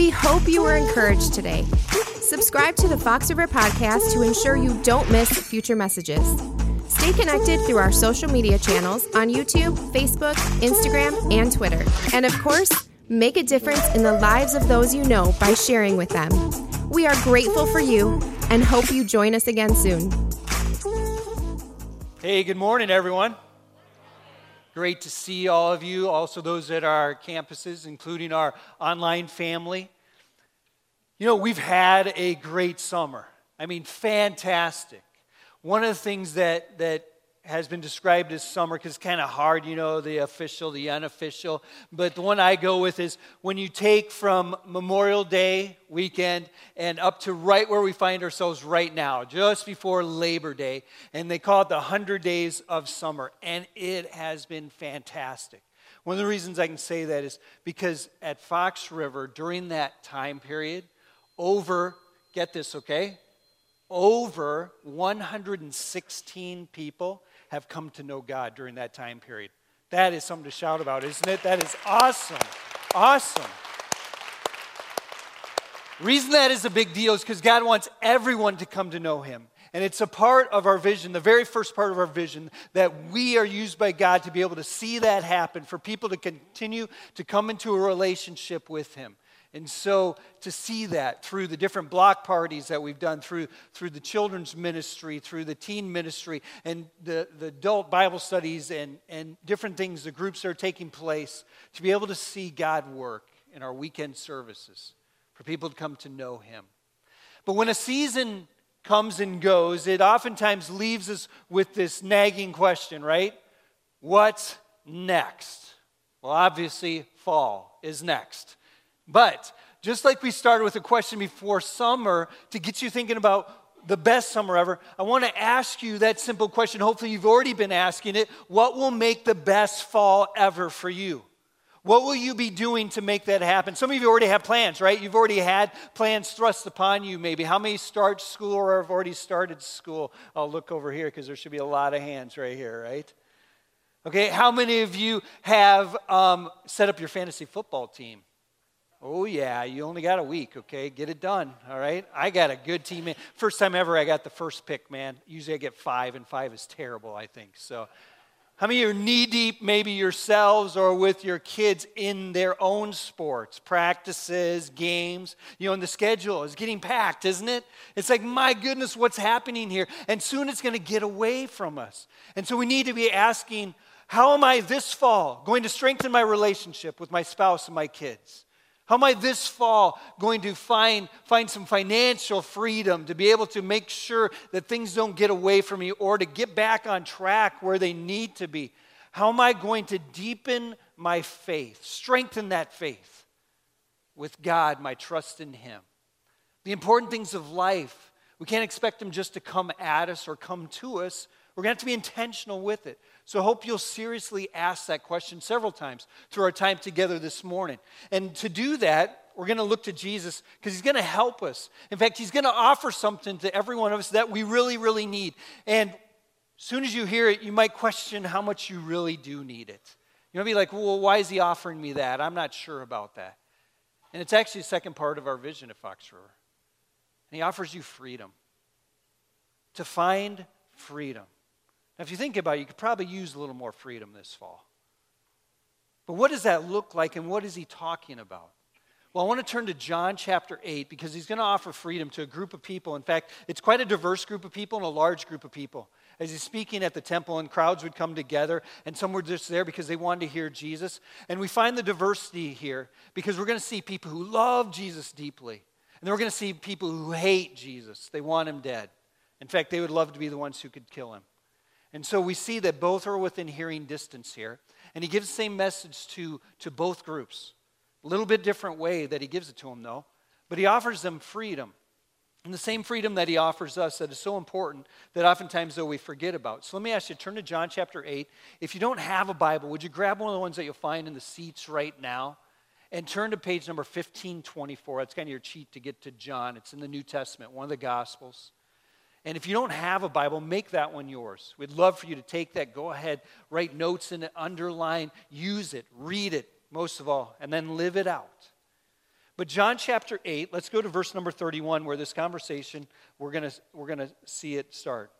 We hope you were encouraged today. Subscribe to the Fox River Podcast to ensure you don't miss future messages. Stay connected through our social media channels on YouTube, Facebook, Instagram, and Twitter. And of course, make a difference in the lives of those you know by sharing with them. We are grateful for you and hope you join us again soon. Hey, good morning, everyone. Great to see all of you, also those at our campuses, including our online family. You know, we've had a great summer. I mean, fantastic. One of the things that, that has been described as summer because it's kind of hard, you know, the official, the unofficial. But the one I go with is when you take from Memorial Day weekend and up to right where we find ourselves right now, just before Labor Day, and they call it the 100 days of summer. And it has been fantastic. One of the reasons I can say that is because at Fox River, during that time period, over, get this, okay? Over 116 people have come to know God during that time period. That is something to shout about, isn't it? That is awesome. Awesome. reason that is a big deal is because God wants everyone to come to know Him. And it's a part of our vision, the very first part of our vision, that we are used by God to be able to see that happen, for people to continue to come into a relationship with Him. And so to see that through the different block parties that we've done, through, through the children's ministry, through the teen ministry, and the, the adult Bible studies, and, and different things, the groups that are taking place, to be able to see God work in our weekend services, for people to come to know Him. But when a season comes and goes, it oftentimes leaves us with this nagging question, right? What's next? Well, obviously, fall is next. But just like we started with a question before summer to get you thinking about the best summer ever, I want to ask you that simple question. Hopefully, you've already been asking it. What will make the best fall ever for you? What will you be doing to make that happen? Some of you already have plans, right? You've already had plans thrust upon you, maybe. How many start school or have already started school? I'll look over here because there should be a lot of hands right here, right? Okay, how many of you have um, set up your fantasy football team? Oh, yeah, you only got a week, okay? Get it done, all right? I got a good team. First time ever I got the first pick, man. Usually I get five, and five is terrible, I think. So, how many are knee deep, maybe yourselves or with your kids in their own sports, practices, games? You know, and the schedule is getting packed, isn't it? It's like, my goodness, what's happening here? And soon it's going to get away from us. And so we need to be asking, how am I this fall going to strengthen my relationship with my spouse and my kids? How am I this fall going to find, find some financial freedom to be able to make sure that things don't get away from me or to get back on track where they need to be? How am I going to deepen my faith, strengthen that faith with God, my trust in Him? The important things of life, we can't expect them just to come at us or come to us. We're going to have to be intentional with it. So I hope you'll seriously ask that question several times through our time together this morning. And to do that, we're going to look to Jesus because he's going to help us. In fact, he's going to offer something to every one of us that we really, really need. And as soon as you hear it, you might question how much you really do need it. You might be like, well, why is he offering me that? I'm not sure about that. And it's actually the second part of our vision at Fox River. And he offers you freedom to find freedom. Now, if you think about it, you could probably use a little more freedom this fall. But what does that look like and what is he talking about? Well, I want to turn to John chapter 8 because he's going to offer freedom to a group of people. In fact, it's quite a diverse group of people and a large group of people. As he's speaking at the temple, and crowds would come together, and some were just there because they wanted to hear Jesus. And we find the diversity here because we're going to see people who love Jesus deeply, and then we're going to see people who hate Jesus. They want him dead. In fact, they would love to be the ones who could kill him. And so we see that both are within hearing distance here. And he gives the same message to, to both groups. A little bit different way that he gives it to them, though. But he offers them freedom. And the same freedom that he offers us that is so important that oftentimes, though, we forget about. So let me ask you turn to John chapter 8. If you don't have a Bible, would you grab one of the ones that you'll find in the seats right now? And turn to page number 1524. That's kind of your cheat to get to John. It's in the New Testament, one of the Gospels. And if you don't have a Bible, make that one yours. We'd love for you to take that, go ahead, write notes in it, underline, use it, read it, most of all, and then live it out. But John chapter 8, let's go to verse number 31 where this conversation, we're going we're going to see it start.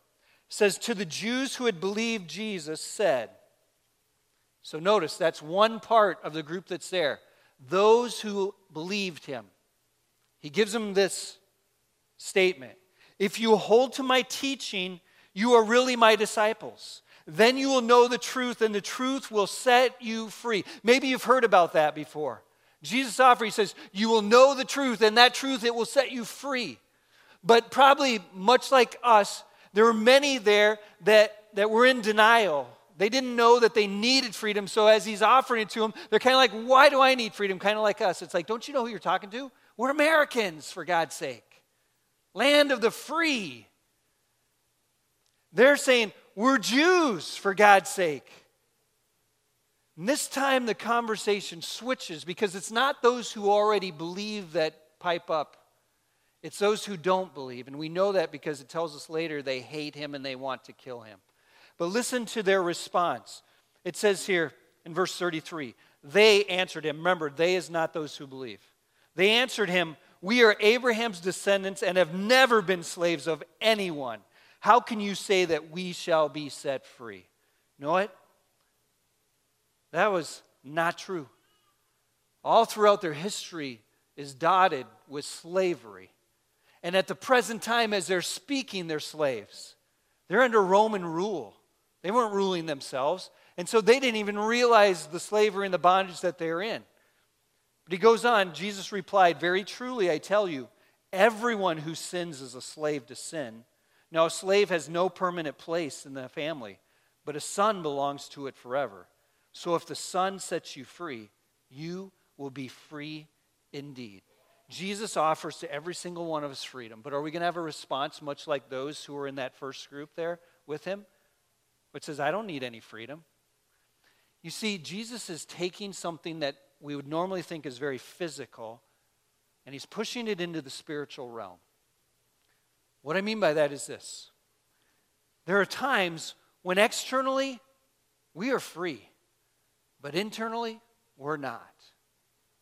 It says, To the Jews who had believed Jesus, said, so notice that's one part of the group that's there. Those who believed him. He gives them this statement If you hold to my teaching, you are really my disciples. Then you will know the truth, and the truth will set you free. Maybe you've heard about that before. Jesus offers, he says, You will know the truth, and that truth, it will set you free. But probably much like us, there were many there that, that were in denial. They didn't know that they needed freedom. So as he's offering it to them, they're kind of like, Why do I need freedom? Kind of like us. It's like, Don't you know who you're talking to? We're Americans, for God's sake. Land of the free. They're saying, We're Jews, for God's sake. And this time the conversation switches because it's not those who already believe that pipe up. It's those who don't believe. And we know that because it tells us later they hate him and they want to kill him. But listen to their response. It says here in verse 33 they answered him. Remember, they is not those who believe. They answered him, We are Abraham's descendants and have never been slaves of anyone. How can you say that we shall be set free? You know what? That was not true. All throughout their history is dotted with slavery. And at the present time, as they're speaking, they're slaves. They're under Roman rule. They weren't ruling themselves. And so they didn't even realize the slavery and the bondage that they're in. But he goes on, Jesus replied, Very truly, I tell you, everyone who sins is a slave to sin. Now, a slave has no permanent place in the family, but a son belongs to it forever. So if the Son sets you free, you will be free indeed. Jesus offers to every single one of us freedom, but are we going to have a response much like those who were in that first group there with him, which says, I don't need any freedom? You see, Jesus is taking something that we would normally think is very physical, and he's pushing it into the spiritual realm. What I mean by that is this there are times when externally we are free. But internally, we're not.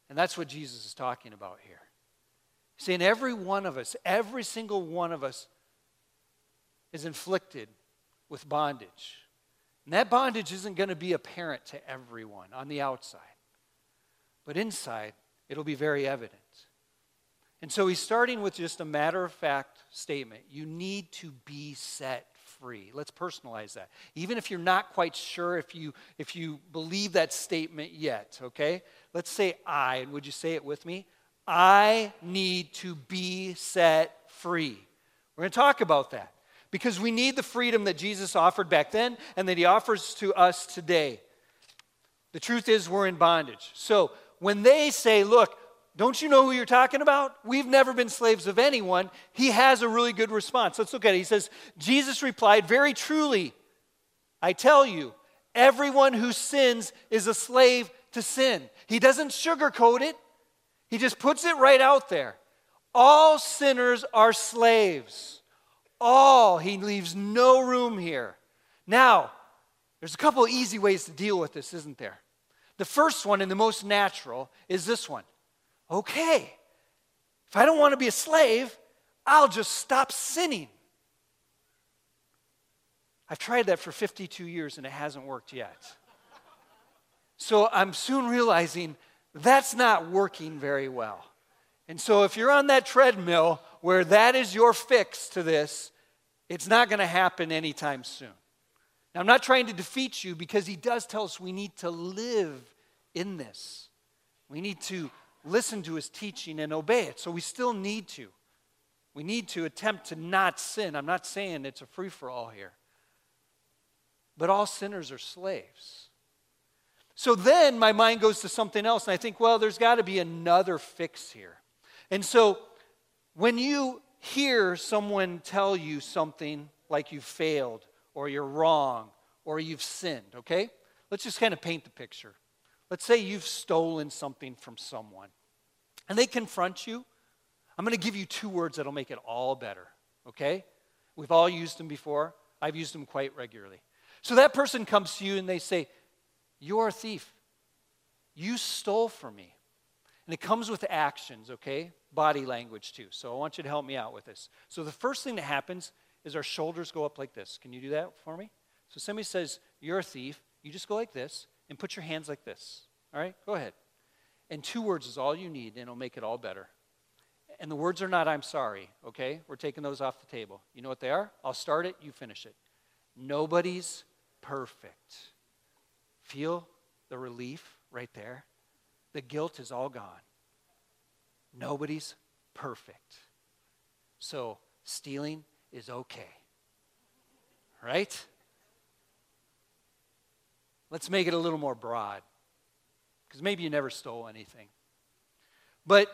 And that's what Jesus is talking about here. Saying every one of us, every single one of us, is inflicted with bondage. And that bondage isn't going to be apparent to everyone on the outside. But inside, it'll be very evident. And so he's starting with just a matter of fact statement. You need to be set free. Let's personalize that. Even if you're not quite sure if you if you believe that statement yet, okay? Let's say I, and would you say it with me? I need to be set free. We're going to talk about that because we need the freedom that Jesus offered back then and that he offers to us today. The truth is, we're in bondage. So when they say, look, don't you know who you're talking about? We've never been slaves of anyone. He has a really good response. Let's look at it. He says, Jesus replied, Very truly, I tell you, everyone who sins is a slave to sin. He doesn't sugarcoat it, he just puts it right out there. All sinners are slaves. All. He leaves no room here. Now, there's a couple easy ways to deal with this, isn't there? The first one and the most natural is this one okay, if I don't want to be a slave, I'll just stop sinning. I've tried that for 52 years and it hasn't worked yet. So I'm soon realizing that's not working very well. And so if you're on that treadmill where that is your fix to this, it's not going to happen anytime soon. Now, I'm not trying to defeat you because he does tell us we need to live in this. We need to listen to his teaching and obey it. So we still need to. We need to attempt to not sin. I'm not saying it's a free for all here. But all sinners are slaves. So then my mind goes to something else, and I think, well, there's got to be another fix here. And so when you hear someone tell you something like you failed, or you're wrong, or you've sinned, okay? Let's just kind of paint the picture. Let's say you've stolen something from someone and they confront you. I'm going to give you two words that'll make it all better, okay? We've all used them before. I've used them quite regularly. So that person comes to you and they say, You're a thief. You stole from me. And it comes with actions, okay? Body language too. So I want you to help me out with this. So the first thing that happens is our shoulders go up like this. Can you do that for me? So somebody says, You're a thief. You just go like this and put your hands like this. All right? Go ahead. And two words is all you need, and it'll make it all better. And the words are not, I'm sorry, okay? We're taking those off the table. You know what they are? I'll start it, you finish it. Nobody's perfect. Feel the relief right there? The guilt is all gone. Nobody's perfect. So, stealing is okay. Right? Let's make it a little more broad because maybe you never stole anything. But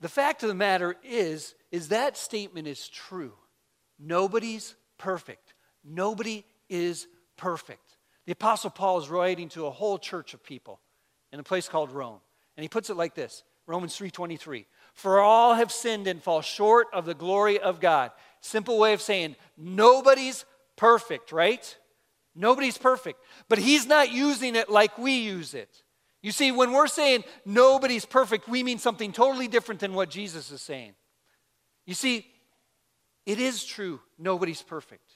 the fact of the matter is is that statement is true. Nobody's perfect. Nobody is perfect. The apostle Paul is writing to a whole church of people in a place called Rome. And he puts it like this. Romans 3:23. For all have sinned and fall short of the glory of God. Simple way of saying nobody's perfect, right? Nobody's perfect. But he's not using it like we use it. You see, when we're saying nobody's perfect, we mean something totally different than what Jesus is saying. You see, it is true, nobody's perfect.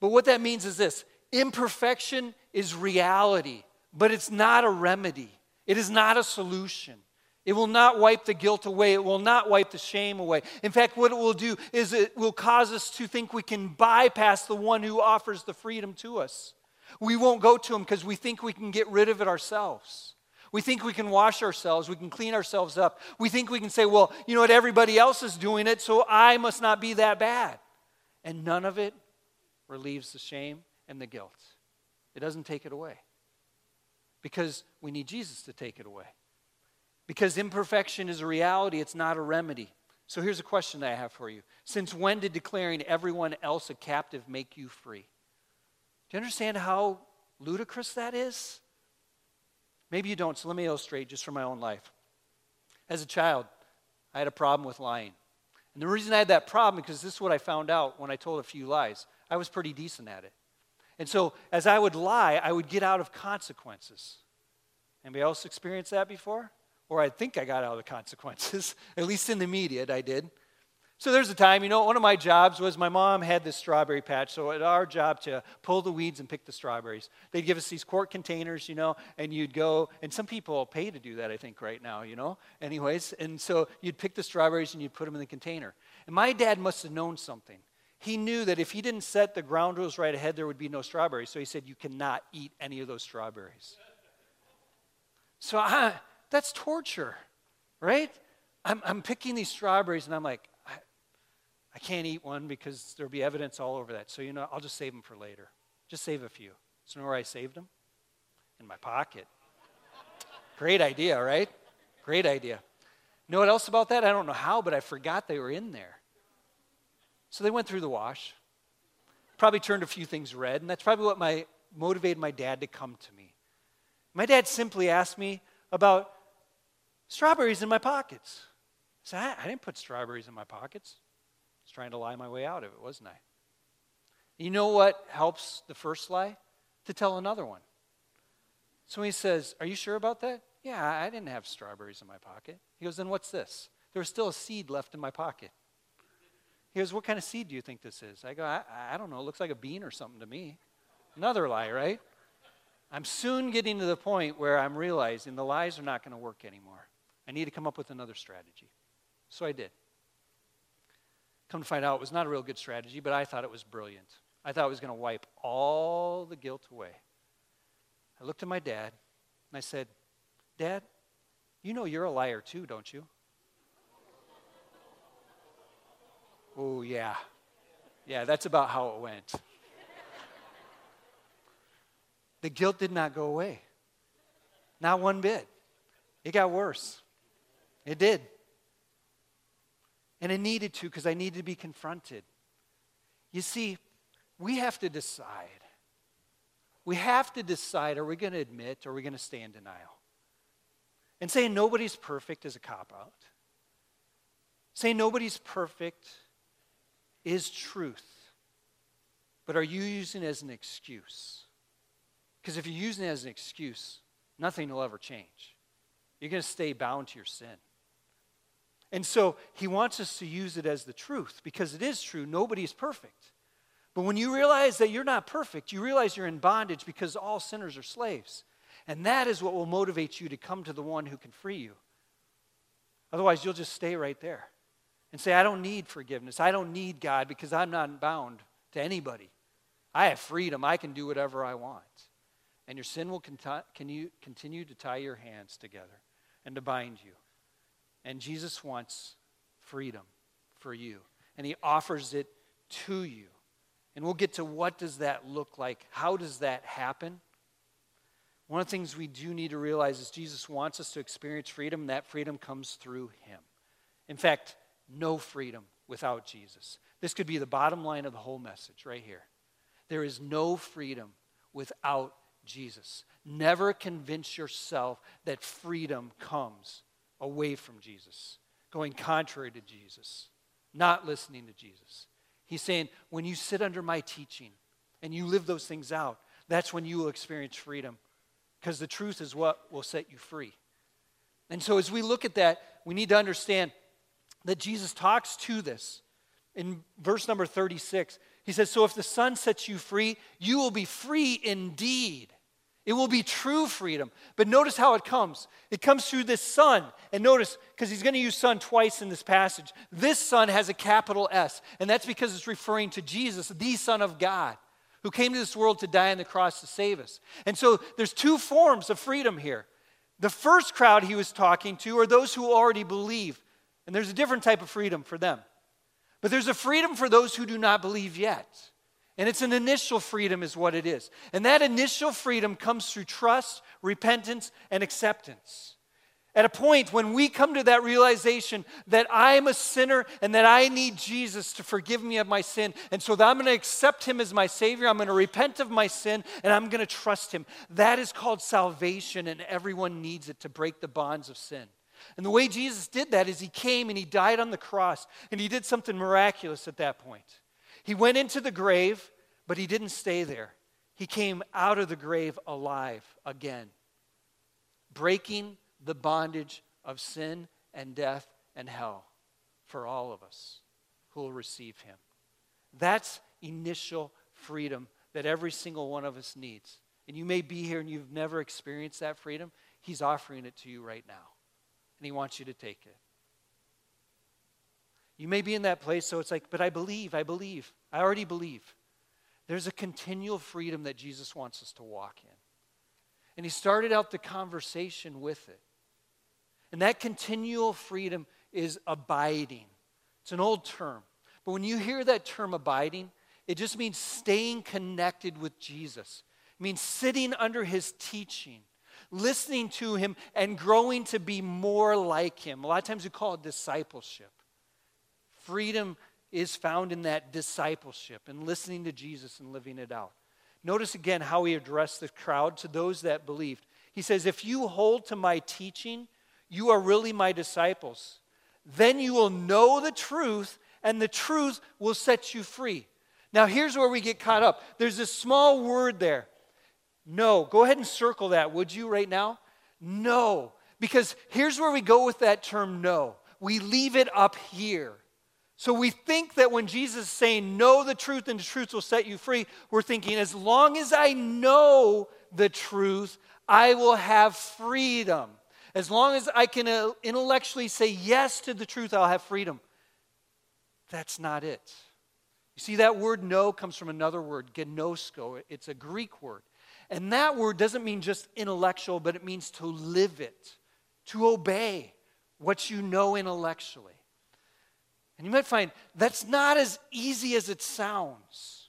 But what that means is this imperfection is reality, but it's not a remedy, it is not a solution. It will not wipe the guilt away. It will not wipe the shame away. In fact, what it will do is it will cause us to think we can bypass the one who offers the freedom to us. We won't go to him because we think we can get rid of it ourselves. We think we can wash ourselves, we can clean ourselves up. We think we can say, well, you know what, everybody else is doing it, so I must not be that bad. And none of it relieves the shame and the guilt. It doesn't take it away. Because we need Jesus to take it away. Because imperfection is a reality, it's not a remedy. So here's a question that I have for you Since when did declaring everyone else a captive make you free? Do you understand how ludicrous that is? Maybe you don't, so let me illustrate just from my own life. As a child, I had a problem with lying. And the reason I had that problem, because this is what I found out when I told a few lies, I was pretty decent at it. And so as I would lie, I would get out of consequences. Anybody else experienced that before? Or I think I got out of the consequences. at least in the immediate, I did. So there's a time, you know, one of my jobs was my mom had this strawberry patch, so it's our job to pull the weeds and pick the strawberries. They'd give us these quart containers, you know, and you'd go, and some people pay to do that, I think, right now, you know, anyways. And so you'd pick the strawberries and you'd put them in the container. And my dad must have known something. He knew that if he didn't set the ground rules right ahead, there would be no strawberries. So he said, You cannot eat any of those strawberries. So I, that's torture, right? I'm, I'm picking these strawberries and I'm like, I can't eat one because there'll be evidence all over that. So, you know, I'll just save them for later. Just save a few. So, you know where I saved them? In my pocket. Great idea, right? Great idea. Know what else about that? I don't know how, but I forgot they were in there. So they went through the wash. Probably turned a few things red, and that's probably what my, motivated my dad to come to me. My dad simply asked me about strawberries in my pockets. I I, I didn't put strawberries in my pockets I was trying to lie my way out of it, wasn't I? You know what helps the first lie? To tell another one. So he says, Are you sure about that? Yeah, I didn't have strawberries in my pocket. He goes, Then what's this? There was still a seed left in my pocket. He goes, What kind of seed do you think this is? I go, I, I don't know. It looks like a bean or something to me. Another lie, right? I'm soon getting to the point where I'm realizing the lies are not going to work anymore. I need to come up with another strategy. So I did. Come to find out, it was not a real good strategy, but I thought it was brilliant. I thought it was going to wipe all the guilt away. I looked at my dad and I said, Dad, you know you're a liar too, don't you? oh, yeah. Yeah, that's about how it went. the guilt did not go away. Not one bit. It got worse. It did. And it needed to because I needed to be confronted. You see, we have to decide. We have to decide are we going to admit or are we going to stay in denial? And saying nobody's perfect is a cop out. Saying nobody's perfect is truth. But are you using it as an excuse? Because if you're using it as an excuse, nothing will ever change. you're going to stay bound to your sin. And so he wants us to use it as the truth because it is true. Nobody is perfect. But when you realize that you're not perfect, you realize you're in bondage because all sinners are slaves. And that is what will motivate you to come to the one who can free you. Otherwise, you'll just stay right there and say, I don't need forgiveness. I don't need God because I'm not bound to anybody. I have freedom. I can do whatever I want. And your sin will continue to tie your hands together and to bind you. And Jesus wants freedom for you. And he offers it to you. And we'll get to what does that look like? How does that happen? One of the things we do need to realize is Jesus wants us to experience freedom, that freedom comes through him. In fact, no freedom without Jesus. This could be the bottom line of the whole message right here. There is no freedom without Jesus. Never convince yourself that freedom comes away from Jesus, going contrary to Jesus, not listening to Jesus. He's saying, when you sit under my teaching and you live those things out, that's when you will experience freedom because the truth is what will set you free. And so, as we look at that, we need to understand that Jesus talks to this. In verse number 36, he says, So if the Son sets you free, you will be free indeed. It will be true freedom. But notice how it comes. It comes through this Son. And notice, because he's going to use Son twice in this passage, this Son has a capital S. And that's because it's referring to Jesus, the Son of God, who came to this world to die on the cross to save us. And so there's two forms of freedom here. The first crowd he was talking to are those who already believe. And there's a different type of freedom for them. But there's a freedom for those who do not believe yet. And it's an initial freedom, is what it is. And that initial freedom comes through trust, repentance, and acceptance. At a point when we come to that realization that I am a sinner and that I need Jesus to forgive me of my sin, and so that I'm going to accept Him as my Savior, I'm going to repent of my sin, and I'm going to trust Him. That is called salvation, and everyone needs it to break the bonds of sin. And the way Jesus did that is He came and He died on the cross, and He did something miraculous at that point. He went into the grave, but he didn't stay there. He came out of the grave alive again, breaking the bondage of sin and death and hell for all of us who will receive him. That's initial freedom that every single one of us needs. And you may be here and you've never experienced that freedom. He's offering it to you right now. And he wants you to take it. You may be in that place, so it's like, but I believe, I believe, I already believe. There's a continual freedom that Jesus wants us to walk in. And he started out the conversation with it. And that continual freedom is abiding. It's an old term. But when you hear that term abiding, it just means staying connected with Jesus. It means sitting under his teaching, listening to him, and growing to be more like him. A lot of times we call it discipleship. Freedom is found in that discipleship and listening to Jesus and living it out. Notice again how he addressed the crowd to those that believed. He says, If you hold to my teaching, you are really my disciples. Then you will know the truth, and the truth will set you free. Now, here's where we get caught up. There's a small word there. No. Go ahead and circle that, would you, right now? No. Because here's where we go with that term no. We leave it up here. So we think that when Jesus is saying, Know the truth and the truth will set you free, we're thinking, as long as I know the truth, I will have freedom. As long as I can uh, intellectually say yes to the truth, I'll have freedom. That's not it. You see, that word know comes from another word, gnosko. It's a Greek word. And that word doesn't mean just intellectual, but it means to live it, to obey what you know intellectually. And you might find that's not as easy as it sounds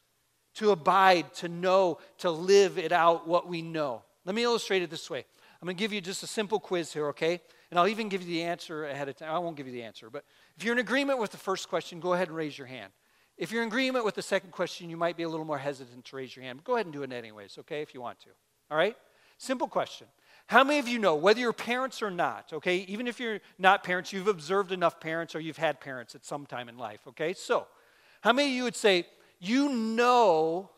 to abide, to know, to live it out what we know. Let me illustrate it this way. I'm going to give you just a simple quiz here, okay? And I'll even give you the answer ahead of time. I won't give you the answer, but if you're in agreement with the first question, go ahead and raise your hand. If you're in agreement with the second question, you might be a little more hesitant to raise your hand. Go ahead and do it anyways, okay, if you want to. All right? Simple question. How many of you know, whether you're parents or not, okay, even if you're not parents, you've observed enough parents or you've had parents at some time in life, okay? So, how many of you would say, you know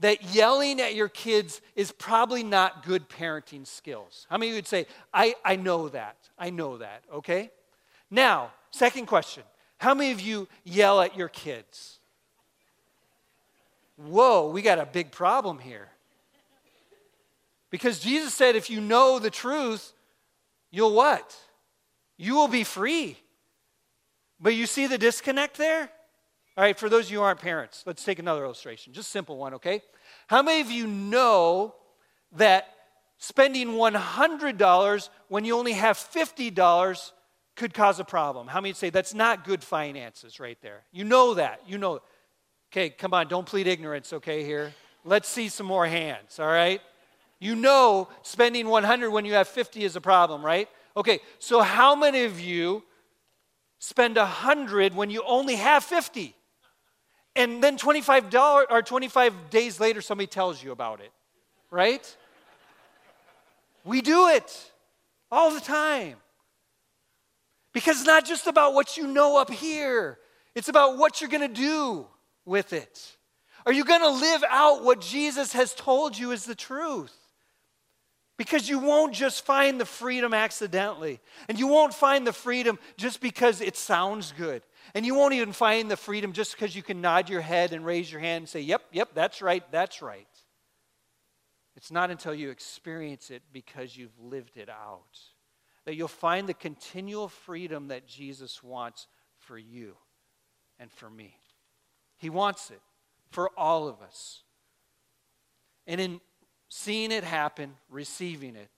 that yelling at your kids is probably not good parenting skills. How many of you would say, I, I know that? I know that, okay? Now, second question How many of you yell at your kids? Whoa, we got a big problem here. Because Jesus said, if you know the truth, you'll what? You will be free. But you see the disconnect there? All right, for those of you who aren't parents, let's take another illustration. Just simple one, okay? How many of you know that spending $100 when you only have $50 could cause a problem? How many say that's not good finances right there? You know that. You know. Okay, come on, don't plead ignorance, okay, here. Let's see some more hands, all right? You know spending 100 when you have 50 is a problem, right? Okay, so how many of you spend 100 when you only have 50? And then $25 or 25 days later somebody tells you about it, right? We do it all the time. Because it's not just about what you know up here, it's about what you're going to do with it. Are you going to live out what Jesus has told you is the truth? Because you won't just find the freedom accidentally. And you won't find the freedom just because it sounds good. And you won't even find the freedom just because you can nod your head and raise your hand and say, Yep, yep, that's right, that's right. It's not until you experience it because you've lived it out that you'll find the continual freedom that Jesus wants for you and for me. He wants it for all of us. And in seeing it happen, receiving it,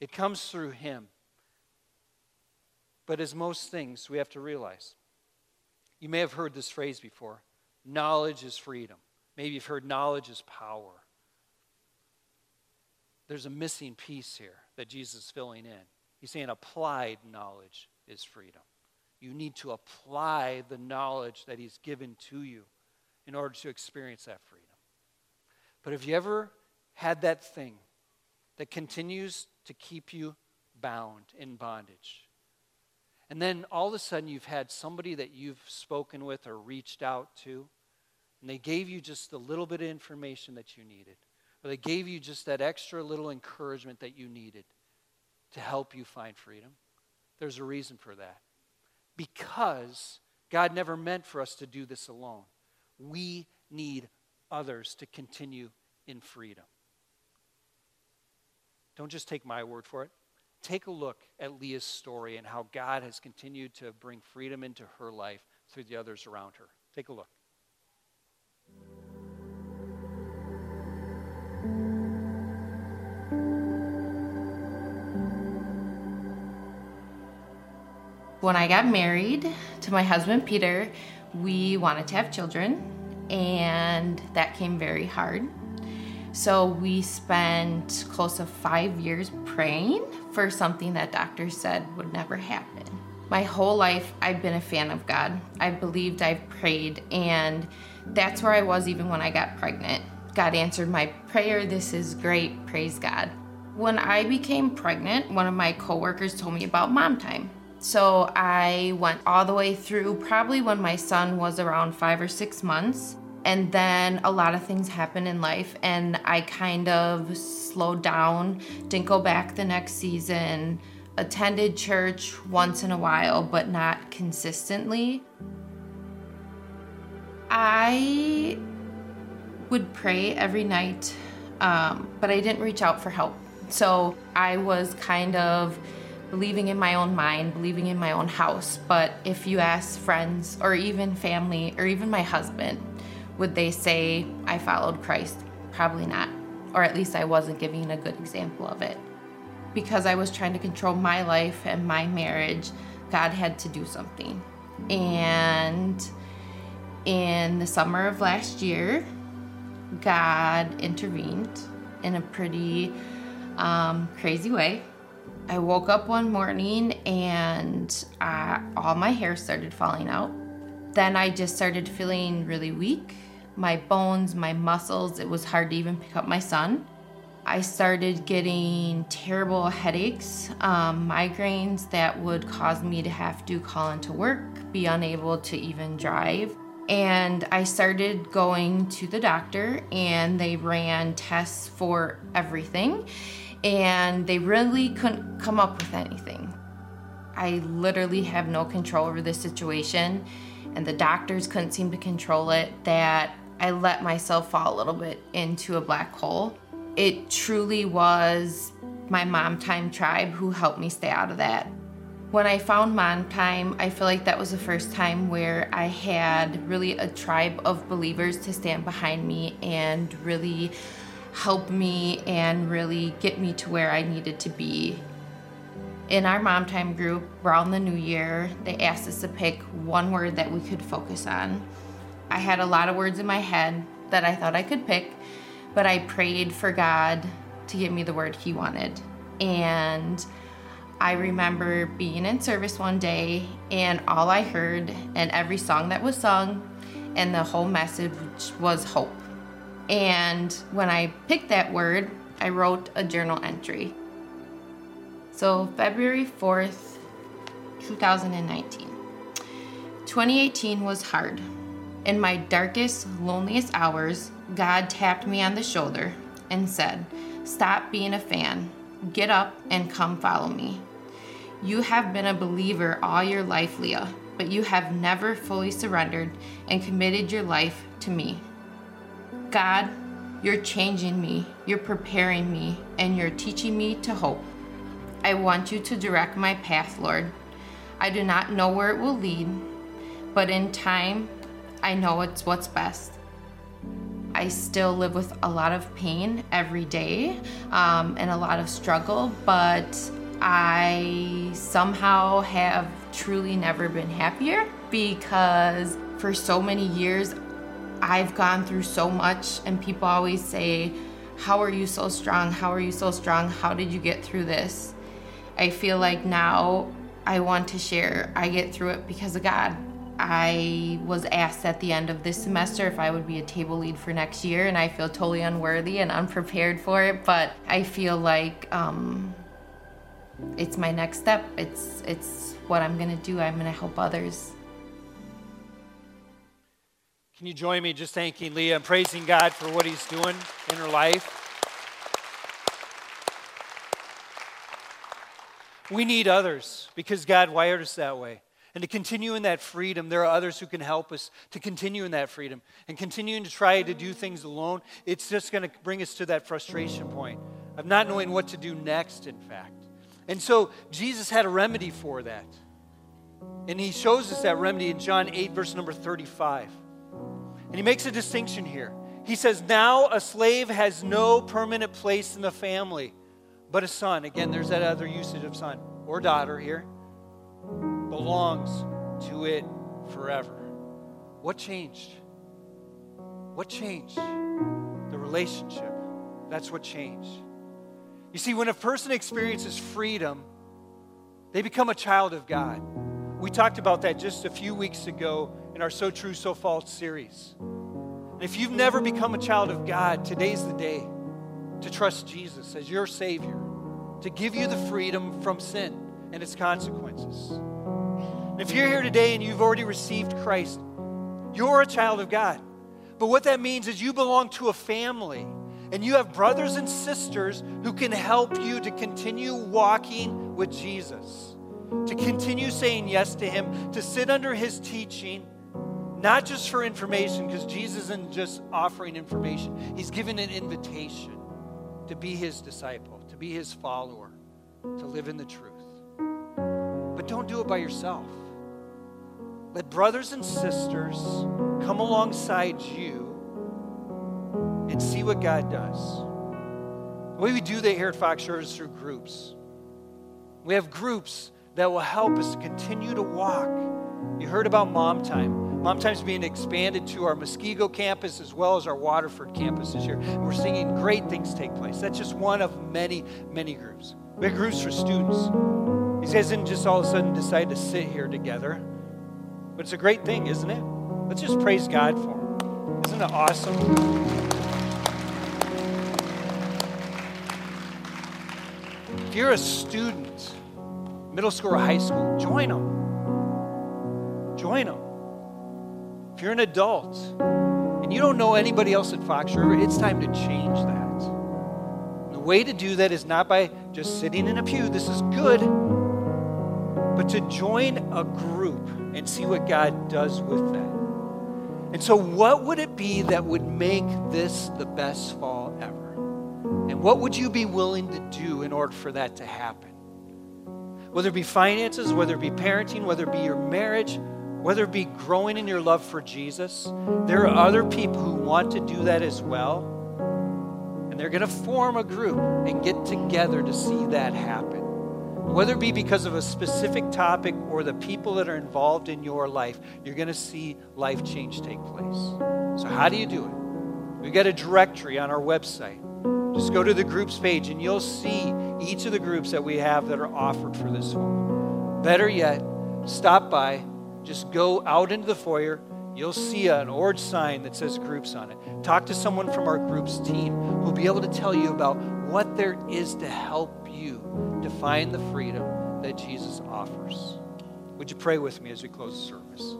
it comes through Him. But as most things, we have to realize you may have heard this phrase before knowledge is freedom. Maybe you've heard knowledge is power. There's a missing piece here that Jesus is filling in. He's saying applied knowledge is freedom. You need to apply the knowledge that He's given to you in order to experience that freedom. But have you ever had that thing that continues to keep you bound in bondage? And then all of a sudden, you've had somebody that you've spoken with or reached out to, and they gave you just a little bit of information that you needed, or they gave you just that extra little encouragement that you needed to help you find freedom. There's a reason for that. Because God never meant for us to do this alone. We need others to continue in freedom. Don't just take my word for it take a look at Leah's story and how God has continued to bring freedom into her life through the others around her. Take a look. When I got married to my husband Peter, we wanted to have children, and that came very hard. So we spent close to five years praying for something that doctors said would never happen. My whole life, I've been a fan of God. I've believed, I've prayed, and that's where I was even when I got pregnant. God answered my prayer. This is great. Praise God. When I became pregnant, one of my coworkers told me about mom time. So I went all the way through probably when my son was around five or six months. And then a lot of things happened in life, and I kind of slowed down, didn't go back the next season, attended church once in a while, but not consistently. I would pray every night, um, but I didn't reach out for help. So I was kind of believing in my own mind, believing in my own house. But if you ask friends or even family or even my husband, would they say I followed Christ? Probably not. Or at least I wasn't giving a good example of it. Because I was trying to control my life and my marriage, God had to do something. And in the summer of last year, God intervened in a pretty um, crazy way. I woke up one morning and uh, all my hair started falling out. Then I just started feeling really weak my bones, my muscles. It was hard to even pick up my son. I started getting terrible headaches, um, migraines that would cause me to have to call into work, be unable to even drive. And I started going to the doctor, and they ran tests for everything, and they really couldn't come up with anything. I literally have no control over this situation, and the doctors couldn't seem to control it. That I let myself fall a little bit into a black hole. It truly was my mom time tribe who helped me stay out of that. When I found Mom Time, I feel like that was the first time where I had really a tribe of believers to stand behind me and really help me and really get me to where I needed to be. In our Mom Time group, around the new year, they asked us to pick one word that we could focus on. I had a lot of words in my head that I thought I could pick, but I prayed for God to give me the word He wanted. And I remember being in service one day, and all I heard, and every song that was sung, and the whole message was hope. And when I picked that word, I wrote a journal entry. So, February 4th, 2019. 2018 was hard. In my darkest, loneliest hours, God tapped me on the shoulder and said, Stop being a fan. Get up and come follow me. You have been a believer all your life, Leah, but you have never fully surrendered and committed your life to me. God, you're changing me, you're preparing me, and you're teaching me to hope. I want you to direct my path, Lord. I do not know where it will lead, but in time, I know it's what's best. I still live with a lot of pain every day um, and a lot of struggle, but I somehow have truly never been happier because for so many years I've gone through so much, and people always say, How are you so strong? How are you so strong? How did you get through this? I feel like now I want to share, I get through it because of God. I was asked at the end of this semester if I would be a table lead for next year, and I feel totally unworthy and unprepared for it. But I feel like um, it's my next step. It's it's what I'm gonna do. I'm gonna help others. Can you join me just thanking Leah and praising God for what He's doing in her life? We need others because God wired us that way. And to continue in that freedom, there are others who can help us to continue in that freedom. And continuing to try to do things alone, it's just going to bring us to that frustration point of not knowing what to do next, in fact. And so Jesus had a remedy for that. And he shows us that remedy in John 8, verse number 35. And he makes a distinction here. He says, Now a slave has no permanent place in the family, but a son. Again, there's that other usage of son or daughter here belongs to it forever. What changed? What changed? The relationship. That's what changed. You see, when a person experiences freedom, they become a child of God. We talked about that just a few weeks ago in our So True, So False series. And if you've never become a child of God, today's the day to trust Jesus as your Savior, to give you the freedom from sin and its consequences. If you're here today and you've already received Christ, you're a child of God. But what that means is you belong to a family and you have brothers and sisters who can help you to continue walking with Jesus, to continue saying yes to Him, to sit under His teaching, not just for information, because Jesus isn't just offering information, He's giving an invitation to be His disciple, to be His follower, to live in the truth. But don't do it by yourself. Let brothers and sisters come alongside you and see what God does. The way we do that here at Fox Shore is through groups. We have groups that will help us continue to walk. You heard about Mom Time. Mom Time is being expanded to our Muskego campus as well as our Waterford campus this year. And we're seeing great things take place. That's just one of many, many groups. We have groups for students. These guys didn't just all of a sudden decide to sit here together. But it's a great thing, isn't it? Let's just praise God for it. Isn't it awesome? If you're a student, middle school or high school, join them. Join them. If you're an adult and you don't know anybody else at Fox River, it's time to change that. The way to do that is not by just sitting in a pew, this is good, but to join a group and see what God does with that. And so, what would it be that would make this the best fall ever? And what would you be willing to do in order for that to happen? Whether it be finances, whether it be parenting, whether it be your marriage, whether it be growing in your love for Jesus, there are other people who want to do that as well. And they're going to form a group and get together to see that happen. Whether it be because of a specific topic or the people that are involved in your life, you're going to see life change take place. So, how do you do it? We've got a directory on our website. Just go to the groups page and you'll see each of the groups that we have that are offered for this fall. Better yet, stop by, just go out into the foyer. You'll see an orange sign that says groups on it. Talk to someone from our groups team who'll be able to tell you about what there is to help you to find the freedom that Jesus offers. Would you pray with me as we close the service?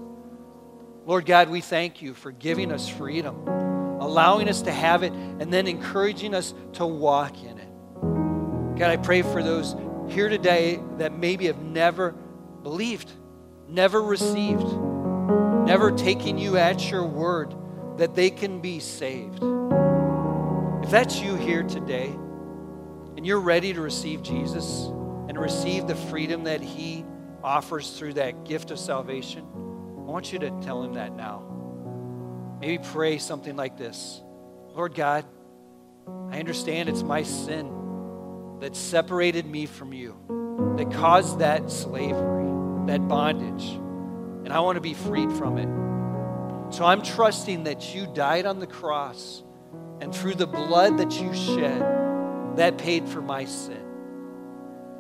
Lord God, we thank you for giving us freedom allowing us to have it, and then encouraging us to walk in it. God, I pray for those here today that maybe have never believed, never received, never taken you at your word, that they can be saved. If that's you here today, and you're ready to receive Jesus and receive the freedom that He offers through that gift of salvation, I want you to tell Him that now. Maybe pray something like this Lord God, I understand it's my sin that separated me from you, that caused that slavery, that bondage, and I want to be freed from it. So I'm trusting that you died on the cross, and through the blood that you shed, that paid for my sin.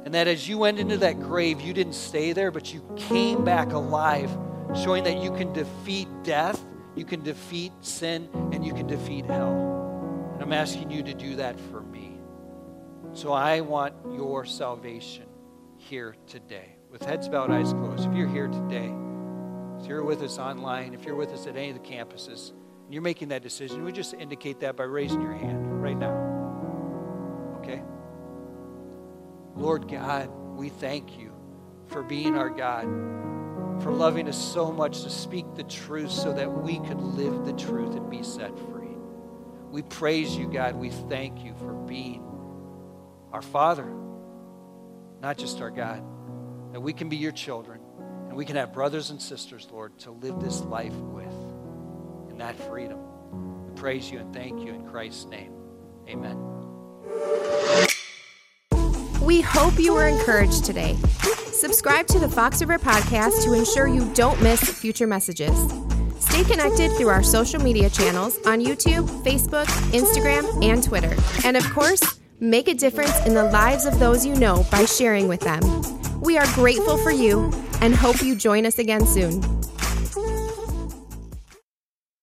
And that as you went into that grave, you didn't stay there, but you came back alive, showing that you can defeat death you can defeat sin and you can defeat hell. And I'm asking you to do that for me. So I want your salvation here today. With heads bowed, eyes closed. If you're here today, if you're with us online, if you're with us at any of the campuses, and you're making that decision, we just indicate that by raising your hand right now. Okay? Lord God, we thank you for being our God for loving us so much to speak the truth so that we could live the truth and be set free. We praise you, God. We thank you for being our Father, not just our God, that we can be your children and we can have brothers and sisters, Lord, to live this life with in that freedom. We praise you and thank you in Christ's name. Amen. We hope you were encouraged today. Subscribe to the Fox River Podcast to ensure you don't miss future messages. Stay connected through our social media channels on YouTube, Facebook, Instagram, and Twitter. And of course, make a difference in the lives of those you know by sharing with them. We are grateful for you and hope you join us again soon.